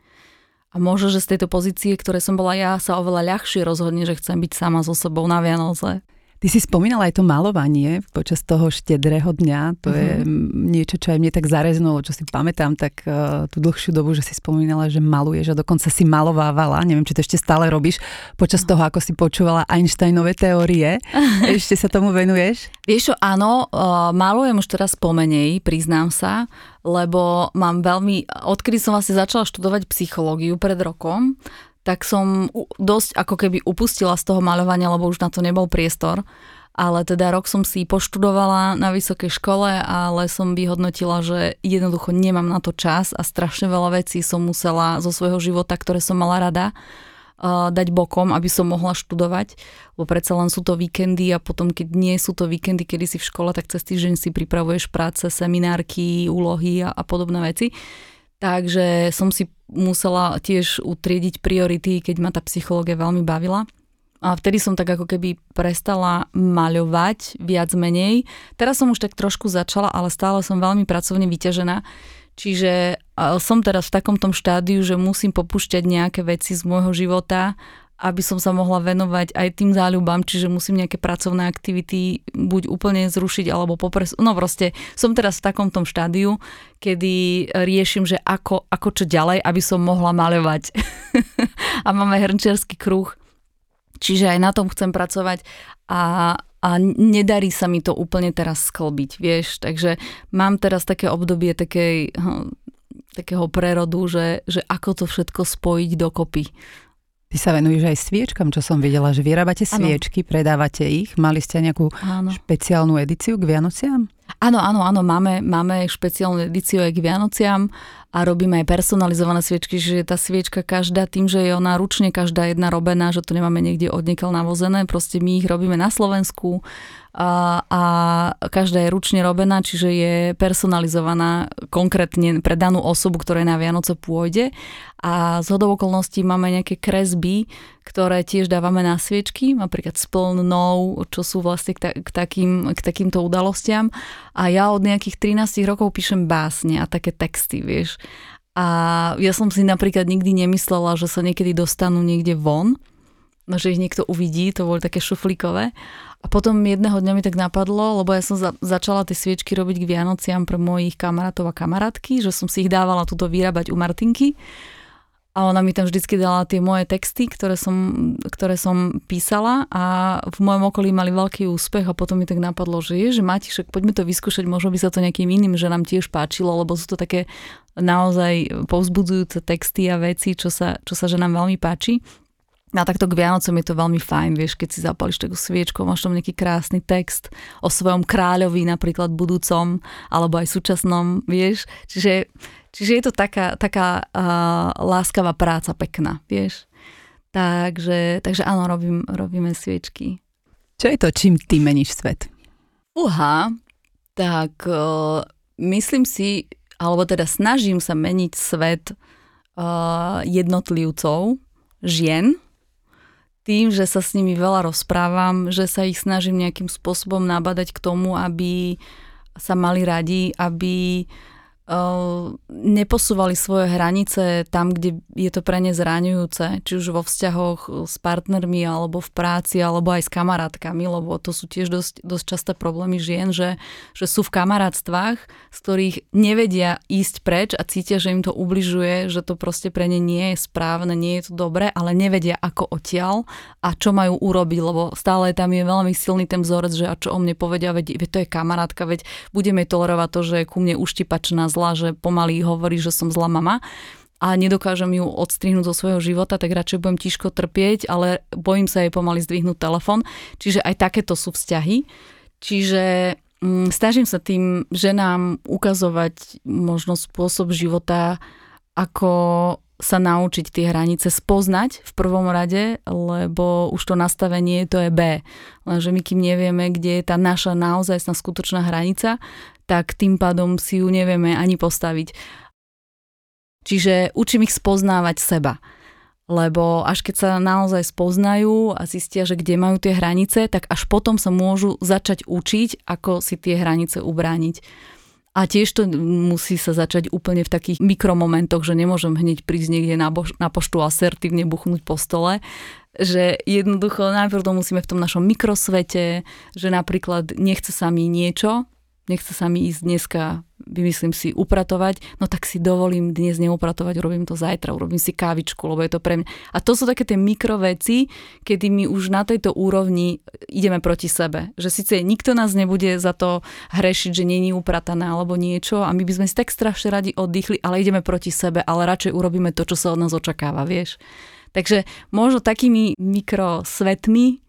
A možno, že z tejto pozície, ktoré som bola ja, sa oveľa ľahšie rozhodne, že chcem byť sama so sebou na Vianoce. Ty si spomínala aj to malovanie počas toho štedrého dňa. To uh-huh. je mhm. niečo, čo aj mne tak zareznulo, čo si pamätám tak uh, tú dlhšiu dobu, že si spomínala, že maluješ a dokonca si malovávala. Neviem, či to ešte stále robíš. Počas toho, ako si počúvala Einsteinové teórie. ešte sa tomu venuješ? Vieš čo, áno, uh, malujem už teraz pomenej, priznám sa, lebo mám veľmi, odkedy som vlastne začala študovať psychológiu pred rokom, tak som dosť ako keby upustila z toho maľovania, lebo už na to nebol priestor. Ale teda rok som si poštudovala na vysokej škole, ale som vyhodnotila, že jednoducho nemám na to čas a strašne veľa vecí som musela zo svojho života, ktoré som mala rada, dať bokom, aby som mohla študovať, lebo predsa len sú to víkendy a potom, keď nie sú to víkendy, kedy si v škole, tak cez týždeň si pripravuješ práce, seminárky, úlohy a, a podobné veci. Takže som si musela tiež utriediť priority, keď ma tá psychológia veľmi bavila. A vtedy som tak ako keby prestala maľovať viac menej. Teraz som už tak trošku začala, ale stále som veľmi pracovne vyťažená. Čiže som teraz v takom tom štádiu, že musím popúšťať nejaké veci z môjho života aby som sa mohla venovať aj tým záľubám, čiže musím nejaké pracovné aktivity buď úplne zrušiť alebo popres... No proste som teraz v takom tom štádiu, kedy riešim, že ako, ako čo ďalej, aby som mohla maľovať. a máme hrnčiarsky kruh, čiže aj na tom chcem pracovať a, a nedarí sa mi to úplne teraz sklbiť, vieš, takže mám teraz také obdobie takej, hm, takého prerodu, že, že ako to všetko spojiť dokopy Ty sa venuješ aj sviečkam, čo som videla, že vyrábate sviečky, ano. predávate ich. Mali ste nejakú ano. špeciálnu edíciu k Vianociam? Áno, áno, áno, máme, máme špeciálnu edíciu aj k Vianociam a robíme aj personalizované sviečky, že tá sviečka každá, tým, že je ona ručne každá jedna robená, že to nemáme niekde odniekaľ navozené, proste my ich robíme na Slovensku a, a každá je ručne robená, čiže je personalizovaná konkrétne pre danú osobu, ktorej na Vianoce pôjde. A z hodov okolností máme nejaké kresby, ktoré tiež dávame na sviečky, napríklad s plnou, čo sú vlastne k, ta- k, takým, k takýmto udalostiam. A ja od nejakých 13 rokov píšem básne a také texty, vieš. A ja som si napríklad nikdy nemyslela, že sa niekedy dostanú niekde von, že ich niekto uvidí, to boli také šuflíkové. A potom jedného dňa mi tak napadlo, lebo ja som za, začala tie sviečky robiť k Vianociam pre mojich kamarátov a kamarátky, že som si ich dávala túto vyrábať u Martinky. A ona mi tam vždycky dala tie moje texty, ktoré som, ktoré som písala a v mojom okolí mali veľký úspech a potom mi tak napadlo, že je, že však poďme to vyskúšať, možno by sa to nejakým iným, že nám tiež páčilo, lebo sú to také naozaj povzbudzujúce texty a veci, čo sa, čo sa že nám veľmi páči. A takto k Vianocom je to veľmi fajn, vieš, keď si zapališ takú sviečku, máš tam nejaký krásny text o svojom kráľovi, napríklad budúcom, alebo aj súčasnom, vieš. Čiže, čiže je to taká, taká uh, láskavá práca, pekná, vieš. Takže, takže áno, robím, robíme sviečky. Čo je to, čím ty meníš svet? Uha, tak uh, myslím si, alebo teda snažím sa meniť svet uh, jednotlivcov, žien, tým, že sa s nimi veľa rozprávam, že sa ich snažím nejakým spôsobom nabadať k tomu, aby sa mali radi, aby neposúvali svoje hranice tam, kde je to pre ne zraňujúce, či už vo vzťahoch s partnermi, alebo v práci, alebo aj s kamarátkami, lebo to sú tiež dosť, dosť časté problémy žien, že, že sú v kamarátstvách, z ktorých nevedia ísť preč a cítia, že im to ubližuje, že to proste pre ne nie je správne, nie je to dobré, ale nevedia ako odtiaľ a čo majú urobiť, lebo stále tam je veľmi silný ten vzorec, že a čo o mne povedia, veď, veď to je kamarátka, veď budeme tolerovať to, že ku mne uštipačná zla, že pomaly hovorí, že som zlá mama a nedokážem ju odstrihnúť zo svojho života, tak radšej budem tiško trpieť, ale bojím sa jej pomaly zdvihnúť telefon. Čiže aj takéto sú vzťahy. Čiže mm, snažím sa tým ženám ukazovať možno spôsob života, ako sa naučiť tie hranice spoznať v prvom rade, lebo už to nastavenie to je B. Lenže my kým nevieme, kde je tá naša naozaj skutočná hranica, tak tým pádom si ju nevieme ani postaviť. Čiže učím ich spoznávať seba. Lebo až keď sa naozaj spoznajú a zistia, že kde majú tie hranice, tak až potom sa môžu začať učiť, ako si tie hranice ubrániť. A tiež to musí sa začať úplne v takých mikromomentoch, že nemôžem hneď prísť niekde na, bož, na poštu asertívne buchnúť po stole, že jednoducho najprv to musíme v tom našom mikrosvete, že napríklad nechce sa mi niečo, nechce sa mi ísť dneska, vymyslím si, upratovať, no tak si dovolím dnes neupratovať, urobím to zajtra, urobím si kávičku, lebo je to pre mňa. A to sú také tie mikroveci, kedy my už na tejto úrovni ideme proti sebe. Že síce nikto nás nebude za to hrešiť, že není upratané alebo niečo a my by sme si tak strašne radi oddychli, ale ideme proti sebe, ale radšej urobíme to, čo sa od nás očakáva, vieš. Takže možno takými mikrosvetmi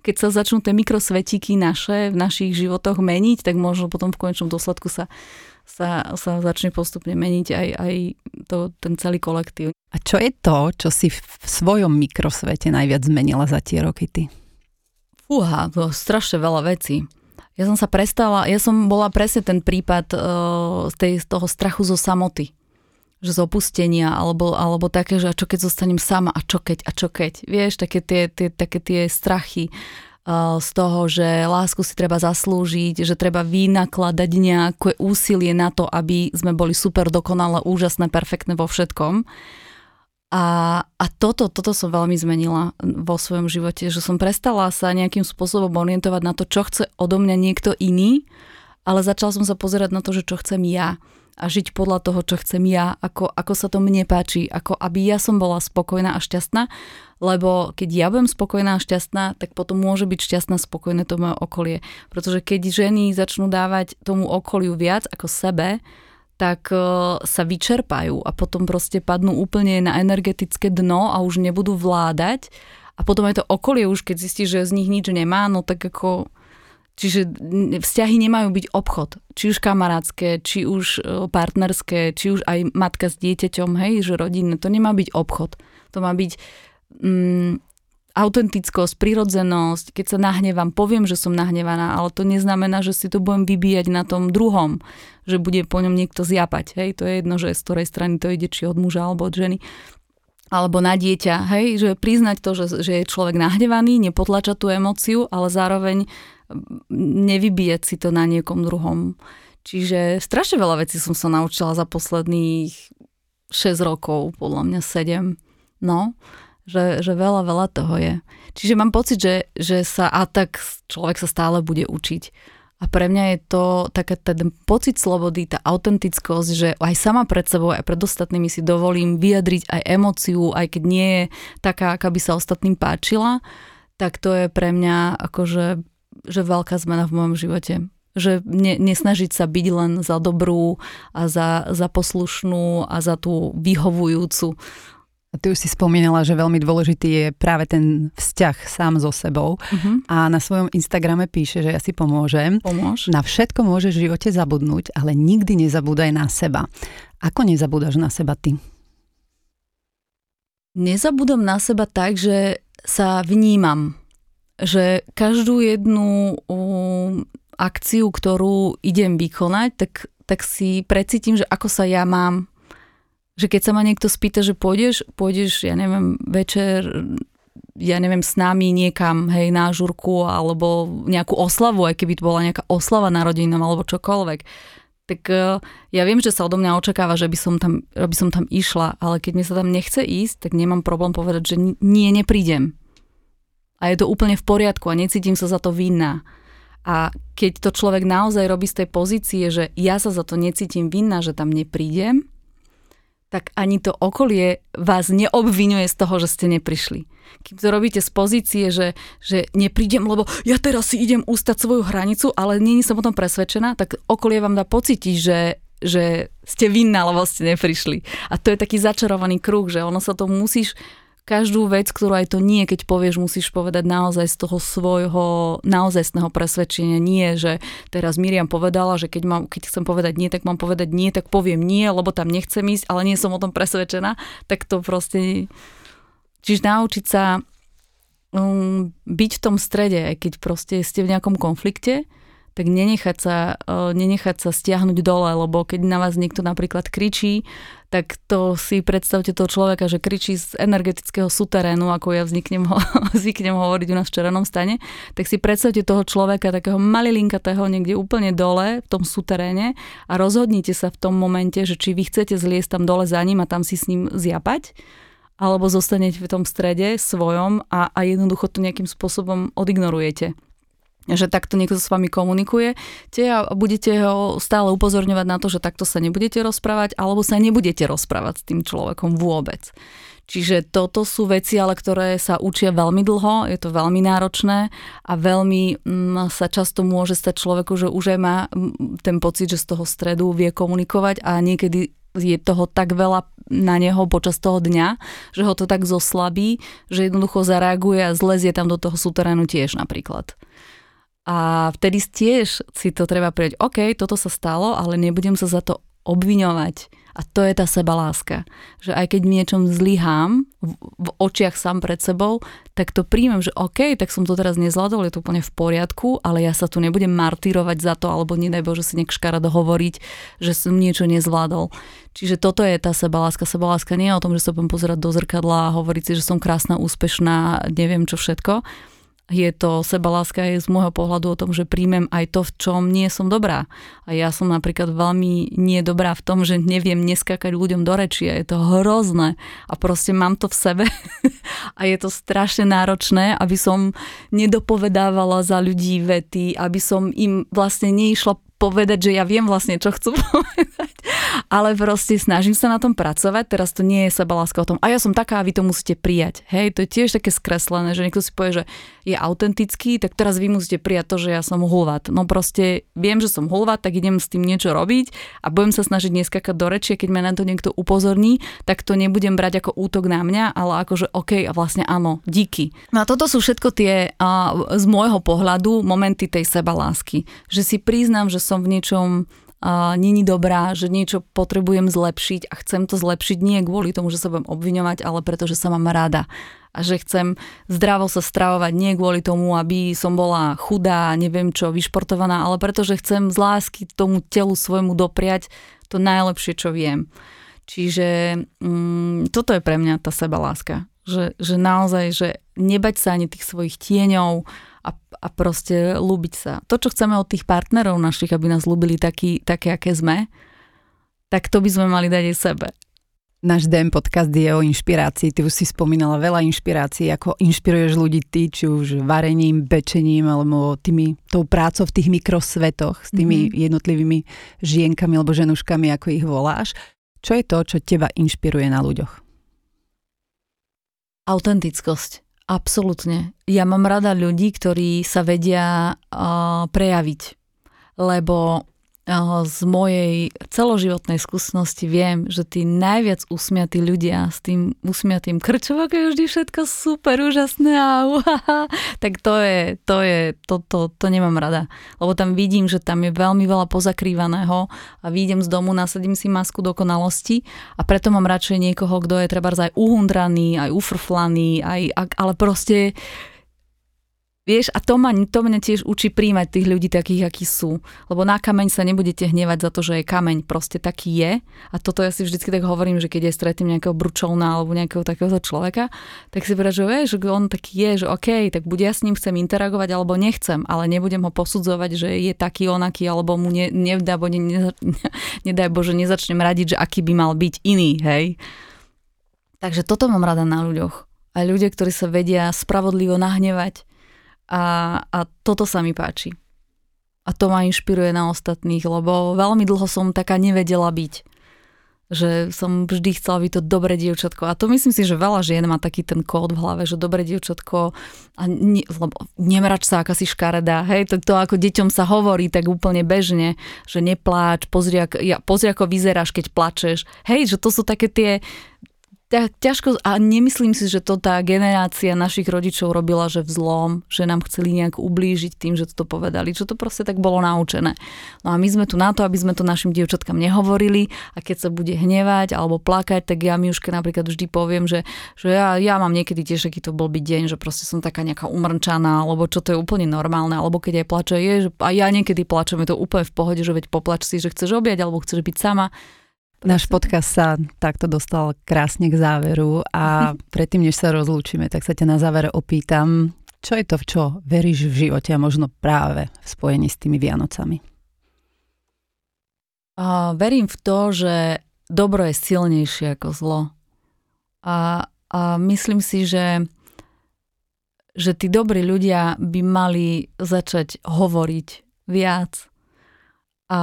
keď sa začnú tie mikrosvetíky naše v našich životoch meniť, tak možno potom v konečnom dôsledku sa, sa, sa začne postupne meniť aj, aj to, ten celý kolektív. A čo je to, čo si v svojom mikrosvete najviac zmenila za tie roky ty? Fúha, to strašne veľa vecí. Ja som sa prestala, ja som bola presne ten prípad uh, z, tej, z toho strachu zo samoty že z opustenia, alebo, alebo také, že a čo keď zostanem sama, a čo keď, a čo keď. Vieš, také tie, tie, také tie strachy uh, z toho, že lásku si treba zaslúžiť, že treba vynakladať nejaké úsilie na to, aby sme boli super, dokonale, úžasné, perfektné vo všetkom. A, a toto, toto som veľmi zmenila vo svojom živote, že som prestala sa nejakým spôsobom orientovať na to, čo chce odo mňa niekto iný, ale začala som sa pozerať na to, že čo chcem ja a žiť podľa toho, čo chcem ja, ako, ako sa to mne páči, ako aby ja som bola spokojná a šťastná, lebo keď ja budem spokojná a šťastná, tak potom môže byť šťastná a spokojné to moje okolie. Pretože keď ženy začnú dávať tomu okoliu viac ako sebe, tak uh, sa vyčerpajú a potom proste padnú úplne na energetické dno a už nebudú vládať a potom aj to okolie už, keď zistí, že z nich nič nemá, no tak ako Čiže vzťahy nemajú byť obchod. Či už kamarátske, či už e, partnerské, či už aj matka s dieťaťom, hej, že rodinné. To nemá byť obchod. To má byť mm, autentickosť, prirodzenosť. Keď sa nahnevám, poviem, že som nahnevaná, ale to neznamená, že si to budem vybíjať na tom druhom, že bude po ňom niekto zjapať. Hej, to je jedno, že z ktorej strany to ide, či od muža alebo od ženy alebo na dieťa, hej, že priznať to, že, že je človek nahnevaný, nepotlačať tú emóciu, ale zároveň nevybíjať si to na niekom druhom. Čiže strašne veľa vecí som sa naučila za posledných 6 rokov, podľa mňa 7. No, že, že veľa, veľa toho je. Čiže mám pocit, že, že sa a tak človek sa stále bude učiť. A pre mňa je to taká ten pocit slobody, tá autentickosť, že aj sama pred sebou, aj pred ostatnými si dovolím vyjadriť aj emóciu, aj keď nie je taká, aká by sa ostatným páčila, tak to je pre mňa akože že veľká zmena v mojom živote. Že ne, nesnažiť sa byť len za dobrú a za, za poslušnú a za tú vyhovujúcu, A ty už si spomínala, že veľmi dôležitý je práve ten vzťah sám so sebou uh-huh. a na svojom Instagrame píše, že ja si pomôžem. Pomôž. Na všetko môžeš v živote zabudnúť, ale nikdy nezabúdaj na seba. Ako nezabúdaš na seba ty? Nezabudom na seba tak, že sa vnímam. Že každú jednu akciu, ktorú idem vykonať, tak, tak si precítim, že ako sa ja mám že keď sa ma niekto spýta, že pôjdeš, pôjdeš, ja neviem, večer, ja neviem, s nami niekam, hej, na žurku, alebo nejakú oslavu, aj keby to bola nejaká oslava na rodinom, alebo čokoľvek, tak uh, ja viem, že sa odo mňa očakáva, že by som, tam, by som tam išla, ale keď mi sa tam nechce ísť, tak nemám problém povedať, že nie, neprídem. A je to úplne v poriadku a necítim sa za to vinná. A keď to človek naozaj robí z tej pozície, že ja sa za to necítim vinná, že tam neprídem, tak ani to okolie vás neobvinuje z toho, že ste neprišli. Keď to robíte z pozície, že, že neprídem, lebo ja teraz si idem ústať svoju hranicu, ale nie som o tom presvedčená, tak okolie vám dá pocítiť, že, že ste vinná, lebo ste neprišli. A to je taký začarovaný kruh, že ono sa to musíš každú vec, ktorú aj to nie, keď povieš, musíš povedať naozaj z toho svojho naozajstného presvedčenia. Nie, že teraz Miriam povedala, že keď, mám, keď chcem povedať nie, tak mám povedať nie, tak poviem nie, lebo tam nechcem ísť, ale nie som o tom presvedčená. Tak to proste... Čiže naučiť sa um, byť v tom strede, aj keď proste ste v nejakom konflikte, tak nenechať sa, uh, nenechať sa stiahnuť dole, lebo keď na vás niekto napríklad kričí, tak to si predstavte toho človeka, že kričí z energetického suterénu, ako ja vzniknem, ho, zvyknem hovoriť u nás v červenom stane, tak si predstavte toho človeka takého malilinkatého niekde úplne dole v tom suteréne a rozhodnite sa v tom momente, že či vy chcete zliesť tam dole za ním a tam si s ním zjapať, alebo zostanete v tom strede svojom a, a jednoducho to nejakým spôsobom odignorujete že takto niekto s vami komunikuje a budete ho stále upozorňovať na to, že takto sa nebudete rozprávať alebo sa nebudete rozprávať s tým človekom vôbec. Čiže toto sú veci, ale ktoré sa učia veľmi dlho, je to veľmi náročné a veľmi m, mm, sa často môže stať človeku, že už aj má ten pocit, že z toho stredu vie komunikovať a niekedy je toho tak veľa na neho počas toho dňa, že ho to tak zoslabí, že jednoducho zareaguje a zlezie tam do toho súterénu tiež napríklad. A vtedy tiež si to treba prijať, OK, toto sa stalo, ale nebudem sa za to obviňovať. A to je tá sebaláska. Že aj keď v niečom zlyhám v, v očiach sám pred sebou, tak to príjmem, že OK, tak som to teraz nezvládol, je to úplne v poriadku, ale ja sa tu nebudem martírovať za to, alebo nedaj Bože si nejak škaredo hovoriť, že som niečo nezvládol. Čiže toto je tá sebaláska. Sebaláska nie je o tom, že sa budem pozerať do zrkadla a hovoriť si, že som krásna, úspešná, neviem čo všetko, je to sebaláska je z môjho pohľadu o tom, že príjmem aj to, v čom nie som dobrá. A ja som napríklad veľmi nie dobrá v tom, že neviem neskakať ľuďom do reči a je to hrozné. A proste mám to v sebe a je to strašne náročné, aby som nedopovedávala za ľudí vety, aby som im vlastne neišla povedať, že ja viem vlastne, čo chcú povedať, ale proste snažím sa na tom pracovať, teraz to nie je láska o tom, a ja som taká a vy to musíte prijať. Hej, to je tiež také skreslené, že niekto si povie, že je autentický, tak teraz vy musíte prijať to, že ja som hulvat. No proste viem, že som hulvat, tak idem s tým niečo robiť a budem sa snažiť neskakať do reči, keď ma na to niekto upozorní, tak to nebudem brať ako útok na mňa, ale ako, že OK, a vlastne áno, díky. No a toto sú všetko tie a, z môjho pohľadu momenty tej sebalásky, že si priznám, že som v niečom uh, není dobrá, že niečo potrebujem zlepšiť a chcem to zlepšiť nie kvôli tomu, že sa budem obviňovať, ale preto, že sa mám rada a že chcem zdravo sa stravovať nie kvôli tomu, aby som bola chudá, neviem čo, vyšportovaná, ale preto, že chcem z lásky tomu telu svojmu dopriať to najlepšie, čo viem. Čiže mm, toto je pre mňa tá sebaláska. Že, že naozaj, že nebať sa ani tých svojich tieňov, a, a proste ľúbiť sa. To, čo chceme od tých partnerov našich, aby nás ľúbili taký, také, aké sme, tak to by sme mali dať aj sebe. Náš DM podcast je o inšpirácii. Ty už si spomínala veľa inšpirácií, ako inšpiruješ ľudí ty, či už varením, pečením, alebo tými, tou prácou v tých mikrosvetoch, s tými mm-hmm. jednotlivými žienkami alebo ženuškami, ako ich voláš. Čo je to, čo teba inšpiruje na ľuďoch? Autentickosť Absolútne. Ja mám rada ľudí, ktorí sa vedia uh, prejaviť, lebo z mojej celoživotnej skúsenosti viem, že tí najviac usmiatí ľudia s tým usmiatým krčom, ako je vždy všetko super, úžasné a tak to je, to je, to, to, to nemám rada. Lebo tam vidím, že tam je veľmi veľa pozakrývaného a výjdem z domu, nasadím si masku dokonalosti a preto mám radšej niekoho, kto je treba aj uhundraný, aj ufrflaný, aj, ale proste Vieš, a to, ma, to mňa tiež učí príjmať tých ľudí takých, akí sú. Lebo na kameň sa nebudete hnevať za to, že je kameň. Proste taký je. A toto ja si vždycky tak hovorím, že keď je stretím nejakého bručovna alebo nejakého takéhoto človeka, tak si povedať, že vieš, on taký je, že OK, tak buď ja s ním chcem interagovať alebo nechcem, ale nebudem ho posudzovať, že je taký onaký, alebo mu ne, nevdá, bo ne, ne, nedaj Bože, nezačnem radiť, že aký by mal byť iný, hej. Takže toto mám rada na ľuďoch. A ľudia, ktorí sa vedia spravodlivo nahnevať, a, a toto sa mi páči. A to ma inšpiruje na ostatných, lebo veľmi dlho som taká nevedela byť. Že som vždy chcela byť to dobré dievčatko. A to myslím si, že veľa žien má taký ten kód v hlave, že dobré dievčatko a ne, lebo nemrač sa, aká si škaredá. Hej, to, to ako deťom sa hovorí tak úplne bežne, že nepláč, pozri, ak, ja, pozri ako vyzeráš, keď plačeš. Hej, že to sú také tie ťažko, a nemyslím si, že to tá generácia našich rodičov robila, že vzlom, že nám chceli nejak ublížiť tým, že to povedali, čo to proste tak bolo naučené. No a my sme tu na to, aby sme to našim dievčatkám nehovorili a keď sa bude hnevať alebo plakať, tak ja Miuške napríklad vždy poviem, že, že ja, ja mám niekedy tiež aký to byť deň, že proste som taká nejaká umrčaná, alebo čo to je úplne normálne, alebo keď aj plače, je, že a ja niekedy plačem, je to úplne v pohode, že veď poplač si, že chceš objať alebo chceš byť sama Náš podcast sa takto dostal krásne k záveru a predtým, než sa rozlúčime, tak sa ťa na záver opýtam, čo je to, v čo veríš v živote a možno práve v spojení s tými Vianocami? A verím v to, že dobro je silnejšie ako zlo. A, a myslím si, že, že tí dobrí ľudia by mali začať hovoriť viac a,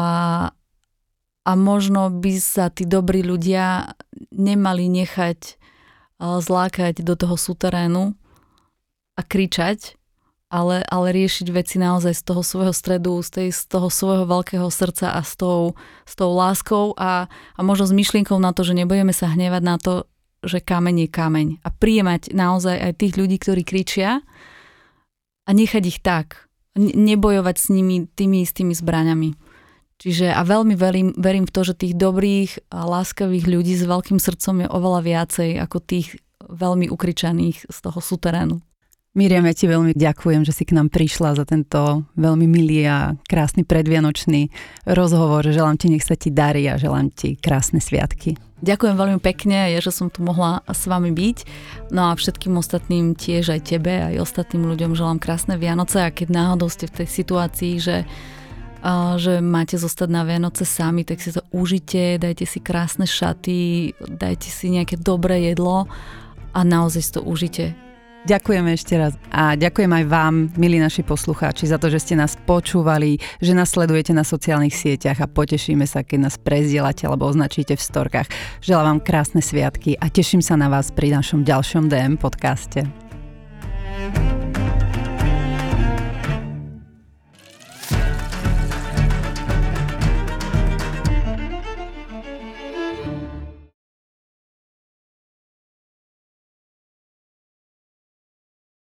a možno by sa tí dobrí ľudia nemali nechať eh, zlákať do toho súterénu a kričať, ale, ale riešiť veci naozaj z toho svojho stredu, z, tej, z toho svojho veľkého srdca a s tou, s tou láskou a, a možno s myšlienkou na to, že nebudeme sa hnevať na to, že kameň je kameň. A príjemať naozaj aj tých ľudí, ktorí kričia a nechať ich tak. Nebojovať s nimi tými istými zbraňami. Čiže a veľmi verím, verím v to, že tých dobrých a láskavých ľudí s veľkým srdcom je oveľa viacej ako tých veľmi ukričaných z toho suterénu. Miriam, ja ti veľmi ďakujem, že si k nám prišla za tento veľmi milý a krásny predvianočný rozhovor. Želám ti, nech sa ti darí a želám ti krásne sviatky. Ďakujem veľmi pekne, je, že som tu mohla s vami byť. No a všetkým ostatným tiež aj tebe, aj ostatným ľuďom želám krásne Vianoce a keď náhodou ste v tej situácii, že že máte zostať na Vianoce sami, tak si to užite, dajte si krásne šaty, dajte si nejaké dobré jedlo a naozaj si to užite. Ďakujeme ešte raz a ďakujem aj vám, milí naši poslucháči, za to, že ste nás počúvali, že nás sledujete na sociálnych sieťach a potešíme sa, keď nás prezdielate alebo označíte v storkách. Želám vám krásne sviatky a teším sa na vás pri našom ďalšom DM podcaste.